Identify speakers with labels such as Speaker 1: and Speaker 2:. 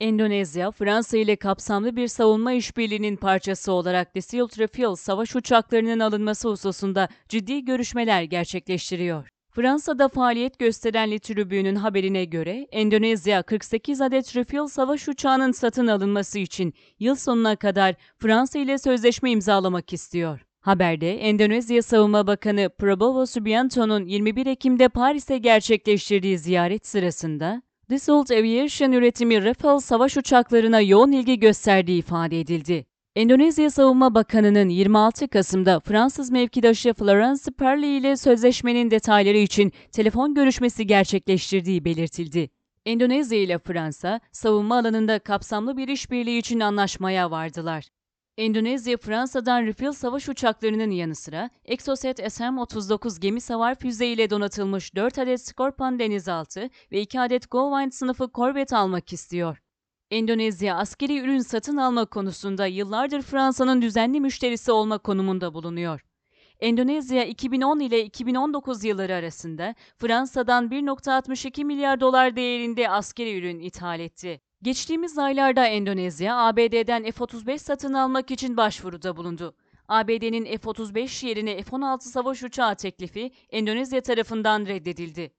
Speaker 1: Endonezya, Fransa ile kapsamlı bir savunma işbirliğinin parçası olarak Dassault Rafale savaş uçaklarının alınması hususunda ciddi görüşmeler gerçekleştiriyor. Fransa'da faaliyet gösteren Le haberine göre Endonezya 48 adet Rafale savaş uçağının satın alınması için yıl sonuna kadar Fransa ile sözleşme imzalamak istiyor. Haberde Endonezya Savunma Bakanı Prabowo Subianto'nun 21 Ekim'de Paris'te gerçekleştirdiği ziyaret sırasında Dassault Aviation üretimi Rafale savaş uçaklarına yoğun ilgi gösterdiği ifade edildi. Endonezya Savunma Bakanı'nın 26 Kasım'da Fransız mevkidaşı Florence Parly ile sözleşmenin detayları için telefon görüşmesi gerçekleştirdiği belirtildi. Endonezya ile Fransa, savunma alanında kapsamlı bir işbirliği için anlaşmaya vardılar. Endonezya, Fransa'dan Rafale savaş uçaklarının yanı sıra Exocet SM-39 gemi savar füzeyle donatılmış 4 adet Scorpion denizaltı ve 2 adet Gowind sınıfı korvet almak istiyor. Endonezya, askeri ürün satın alma konusunda yıllardır Fransa'nın düzenli müşterisi olma konumunda bulunuyor. Endonezya 2010 ile 2019 yılları arasında Fransa'dan 1.62 milyar dolar değerinde askeri ürün ithal etti. Geçtiğimiz aylarda Endonezya, ABD'den F-35 satın almak için başvuruda bulundu. ABD'nin F-35 yerine F-16 savaş uçağı teklifi Endonezya tarafından reddedildi.